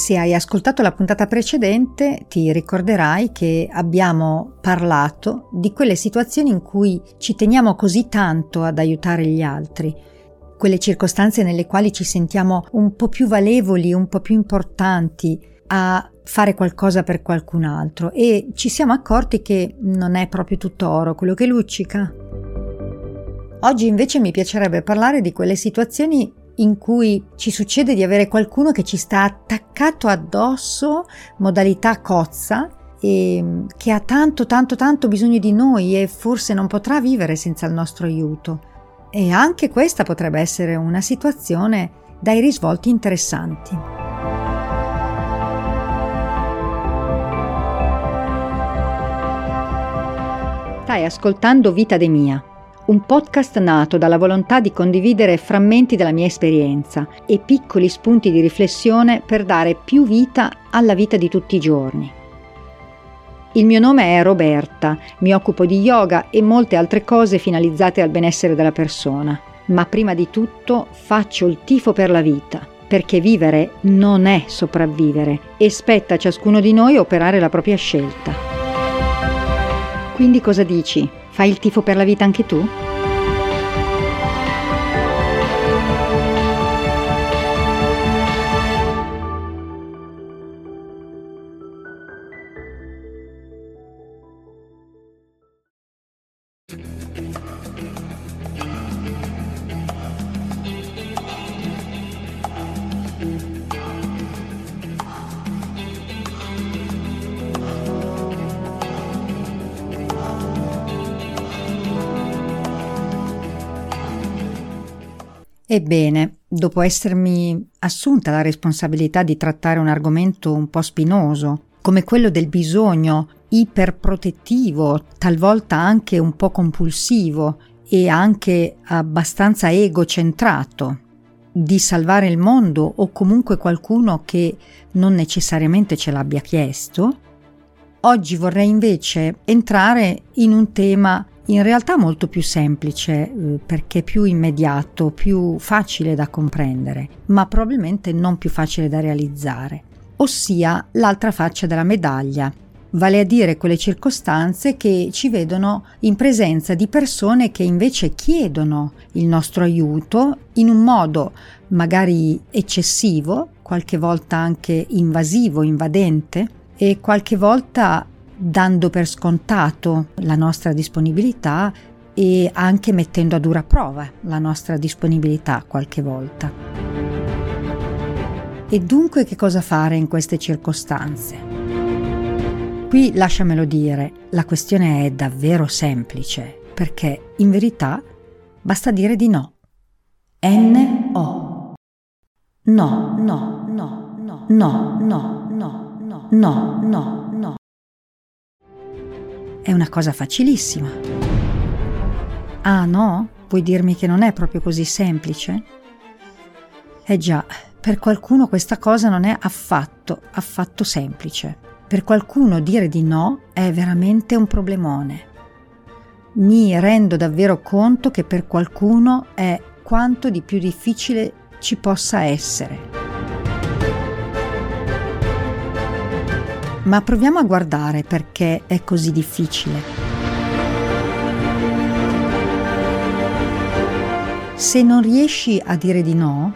Se hai ascoltato la puntata precedente ti ricorderai che abbiamo parlato di quelle situazioni in cui ci teniamo così tanto ad aiutare gli altri, quelle circostanze nelle quali ci sentiamo un po' più valevoli, un po' più importanti a fare qualcosa per qualcun altro e ci siamo accorti che non è proprio tutto oro quello che luccica. Oggi invece mi piacerebbe parlare di quelle situazioni in cui ci succede di avere qualcuno che ci sta attaccato addosso, modalità cozza, e che ha tanto tanto tanto bisogno di noi e forse non potrà vivere senza il nostro aiuto. E anche questa potrebbe essere una situazione dai risvolti interessanti. Stai ascoltando Vita de Mia un podcast nato dalla volontà di condividere frammenti della mia esperienza e piccoli spunti di riflessione per dare più vita alla vita di tutti i giorni. Il mio nome è Roberta, mi occupo di yoga e molte altre cose finalizzate al benessere della persona, ma prima di tutto faccio il tifo per la vita, perché vivere non è sopravvivere e spetta a ciascuno di noi operare la propria scelta. Quindi cosa dici? Fai il tifo per la vita anche tu? Ebbene, dopo essermi assunta la responsabilità di trattare un argomento un po' spinoso, come quello del bisogno iperprotettivo, talvolta anche un po' compulsivo e anche abbastanza egocentrato, di salvare il mondo o comunque qualcuno che non necessariamente ce l'abbia chiesto, oggi vorrei invece entrare in un tema in realtà molto più semplice eh, perché più immediato, più facile da comprendere, ma probabilmente non più facile da realizzare, ossia l'altra faccia della medaglia, vale a dire quelle circostanze che ci vedono in presenza di persone che invece chiedono il nostro aiuto in un modo magari eccessivo, qualche volta anche invasivo, invadente e qualche volta dando per scontato la nostra disponibilità e anche mettendo a dura prova la nostra disponibilità qualche volta. E dunque che cosa fare in queste circostanze? Qui lasciamelo dire, la questione è davvero semplice, perché in verità basta dire di no. N-O. No, no, no, no, no, no, no, no, no, no. È una cosa facilissima. Ah no? Vuoi dirmi che non è proprio così semplice? Eh già, per qualcuno questa cosa non è affatto, affatto semplice. Per qualcuno dire di no è veramente un problemone. Mi rendo davvero conto che per qualcuno è quanto di più difficile ci possa essere. Ma proviamo a guardare perché è così difficile. Se non riesci a dire di no,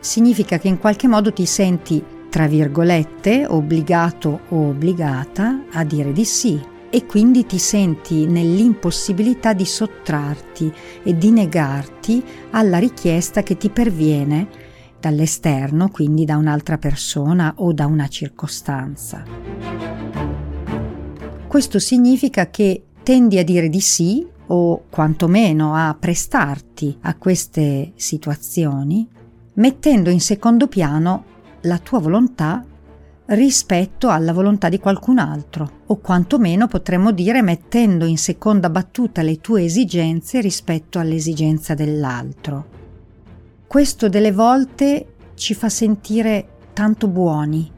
significa che in qualche modo ti senti, tra virgolette, obbligato o obbligata a dire di sì e quindi ti senti nell'impossibilità di sottrarti e di negarti alla richiesta che ti perviene dall'esterno, quindi da un'altra persona o da una circostanza. Questo significa che tendi a dire di sì o quantomeno a prestarti a queste situazioni, mettendo in secondo piano la tua volontà rispetto alla volontà di qualcun altro, o quantomeno potremmo dire mettendo in seconda battuta le tue esigenze rispetto all'esigenza dell'altro. Questo delle volte ci fa sentire tanto buoni,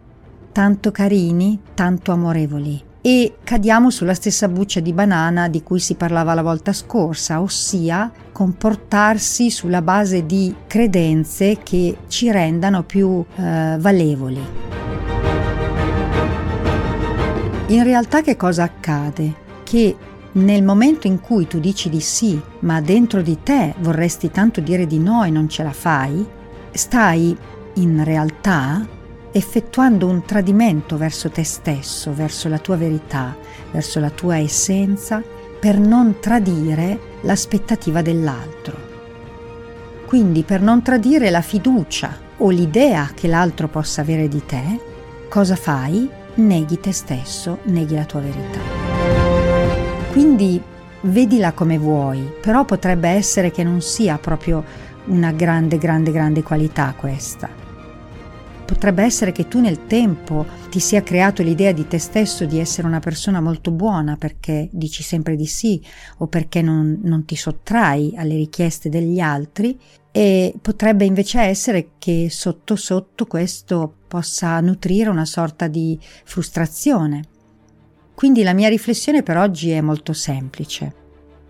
tanto carini, tanto amorevoli e cadiamo sulla stessa buccia di banana di cui si parlava la volta scorsa, ossia comportarsi sulla base di credenze che ci rendano più eh, valevoli. In realtà che cosa accade? Che nel momento in cui tu dici di sì, ma dentro di te vorresti tanto dire di no e non ce la fai, stai in realtà effettuando un tradimento verso te stesso, verso la tua verità, verso la tua essenza, per non tradire l'aspettativa dell'altro. Quindi per non tradire la fiducia o l'idea che l'altro possa avere di te, cosa fai? Neghi te stesso, neghi la tua verità. Quindi vedila come vuoi, però potrebbe essere che non sia proprio una grande, grande, grande qualità questa Potrebbe essere che tu nel tempo ti sia creato l'idea di te stesso di essere una persona molto buona perché dici sempre di sì o perché non, non ti sottrai alle richieste degli altri e potrebbe invece essere che sotto sotto questo possa nutrire una sorta di frustrazione. Quindi la mia riflessione per oggi è molto semplice.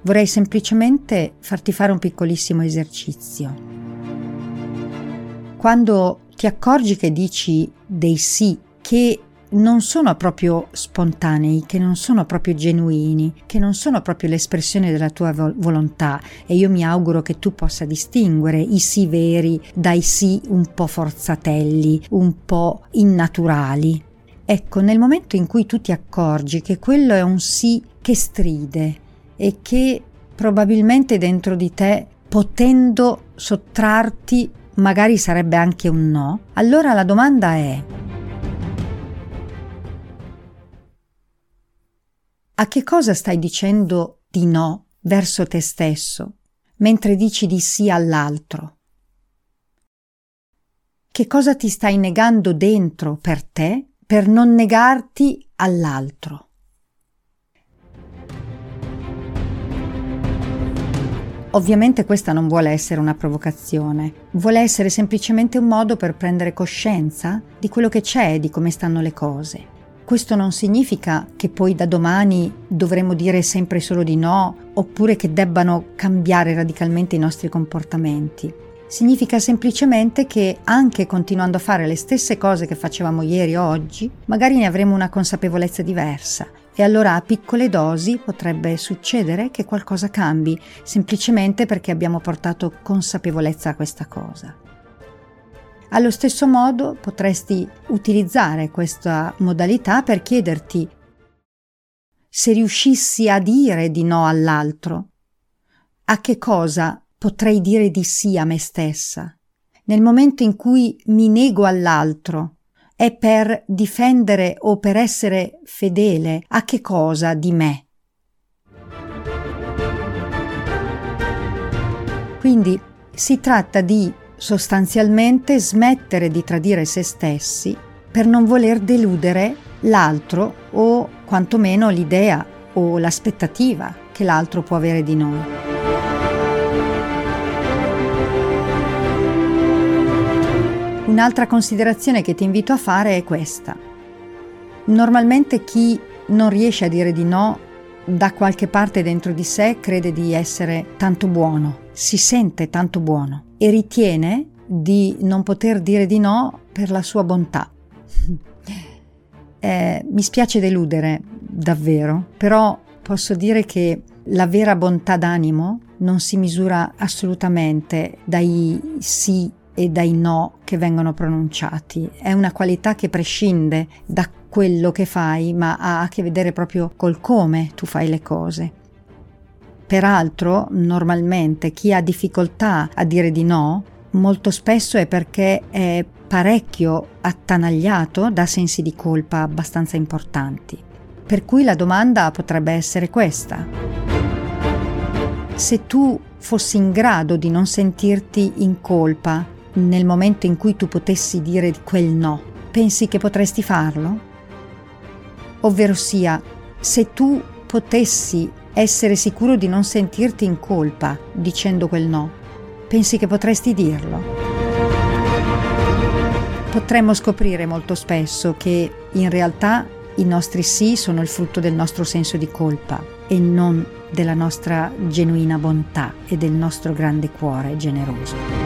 Vorrei semplicemente farti fare un piccolissimo esercizio. Quando ti accorgi che dici dei sì che non sono proprio spontanei, che non sono proprio genuini, che non sono proprio l'espressione della tua volontà e io mi auguro che tu possa distinguere i sì veri dai sì un po' forzatelli, un po' innaturali. Ecco, nel momento in cui tu ti accorgi che quello è un sì che stride e che probabilmente dentro di te, potendo sottrarti magari sarebbe anche un no, allora la domanda è a che cosa stai dicendo di no verso te stesso mentre dici di sì all'altro? Che cosa ti stai negando dentro per te per non negarti all'altro? Ovviamente questa non vuole essere una provocazione, vuole essere semplicemente un modo per prendere coscienza di quello che c'è e di come stanno le cose. Questo non significa che poi da domani dovremo dire sempre solo di no oppure che debbano cambiare radicalmente i nostri comportamenti. Significa semplicemente che anche continuando a fare le stesse cose che facevamo ieri o oggi, magari ne avremo una consapevolezza diversa e allora a piccole dosi potrebbe succedere che qualcosa cambi, semplicemente perché abbiamo portato consapevolezza a questa cosa. Allo stesso modo potresti utilizzare questa modalità per chiederti se riuscissi a dire di no all'altro, a che cosa potrei dire di sì a me stessa? Nel momento in cui mi nego all'altro, è per difendere o per essere fedele a che cosa di me? Quindi si tratta di sostanzialmente smettere di tradire se stessi per non voler deludere l'altro o quantomeno l'idea o l'aspettativa che l'altro può avere di noi. Un'altra considerazione che ti invito a fare è questa. Normalmente chi non riesce a dire di no da qualche parte dentro di sé crede di essere tanto buono, si sente tanto buono e ritiene di non poter dire di no per la sua bontà. eh, mi spiace deludere, davvero, però posso dire che la vera bontà d'animo non si misura assolutamente dai sì e dai no che vengono pronunciati. È una qualità che prescinde da quello che fai, ma ha a che vedere proprio col come tu fai le cose. Peraltro, normalmente chi ha difficoltà a dire di no, molto spesso è perché è parecchio attanagliato da sensi di colpa abbastanza importanti. Per cui la domanda potrebbe essere questa. Se tu fossi in grado di non sentirti in colpa nel momento in cui tu potessi dire quel no, pensi che potresti farlo? Ovvero sia, se tu potessi essere sicuro di non sentirti in colpa dicendo quel no, pensi che potresti dirlo? Potremmo scoprire molto spesso che in realtà i nostri sì sono il frutto del nostro senso di colpa e non della nostra genuina bontà e del nostro grande cuore generoso.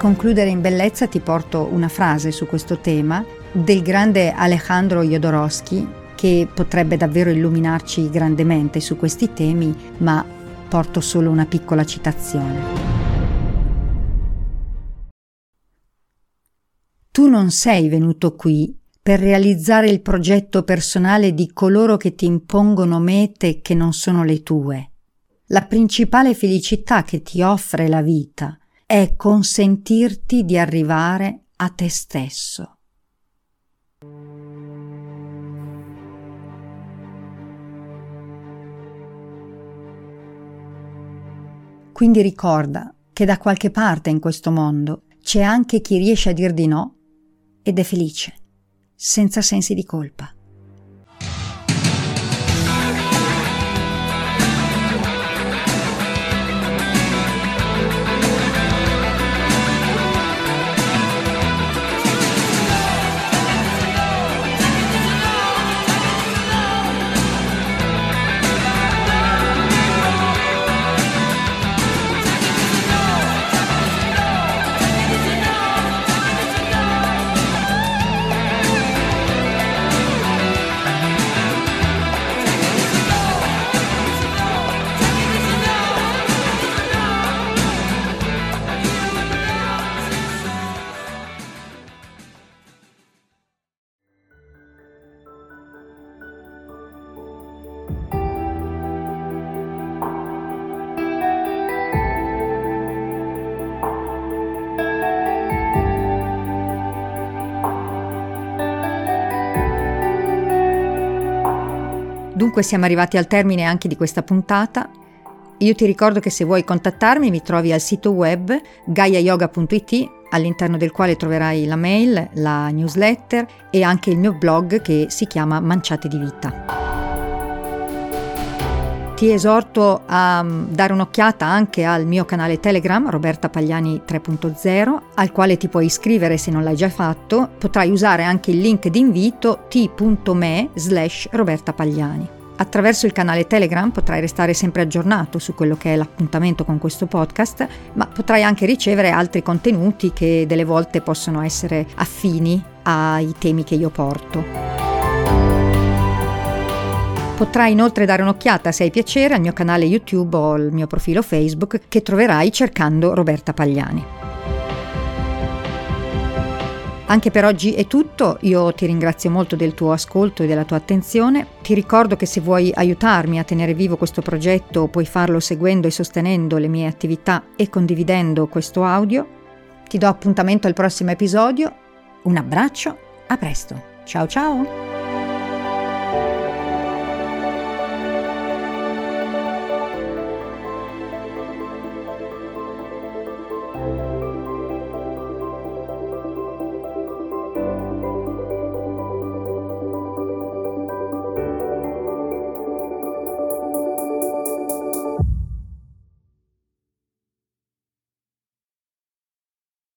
Concludere in bellezza ti porto una frase su questo tema del grande Alejandro Jodorowsky che potrebbe davvero illuminarci grandemente su questi temi, ma porto solo una piccola citazione. Tu non sei venuto qui per realizzare il progetto personale di coloro che ti impongono mete che non sono le tue. La principale felicità che ti offre la vita è consentirti di arrivare a te stesso. Quindi ricorda che da qualche parte in questo mondo c'è anche chi riesce a dir di no ed è felice, senza sensi di colpa. Dunque siamo arrivati al termine anche di questa puntata. Io ti ricordo che se vuoi contattarmi mi trovi al sito web gaiayoga.it all'interno del quale troverai la mail, la newsletter e anche il mio blog che si chiama Manciate di Vita. Ti esorto a mm, dare un'occhiata anche al mio canale Telegram Roberta Pagliani 3.0 al quale ti puoi iscrivere se non l'hai già fatto. Potrai usare anche il link d'invito t.me slash Roberta Pagliani. Attraverso il canale Telegram potrai restare sempre aggiornato su quello che è l'appuntamento con questo podcast, ma potrai anche ricevere altri contenuti che delle volte possono essere affini ai temi che io porto. Potrai inoltre dare un'occhiata se hai piacere al mio canale YouTube o al mio profilo Facebook che troverai cercando Roberta Pagliani. Anche per oggi è tutto, io ti ringrazio molto del tuo ascolto e della tua attenzione, ti ricordo che se vuoi aiutarmi a tenere vivo questo progetto puoi farlo seguendo e sostenendo le mie attività e condividendo questo audio. Ti do appuntamento al prossimo episodio, un abbraccio, a presto, ciao ciao!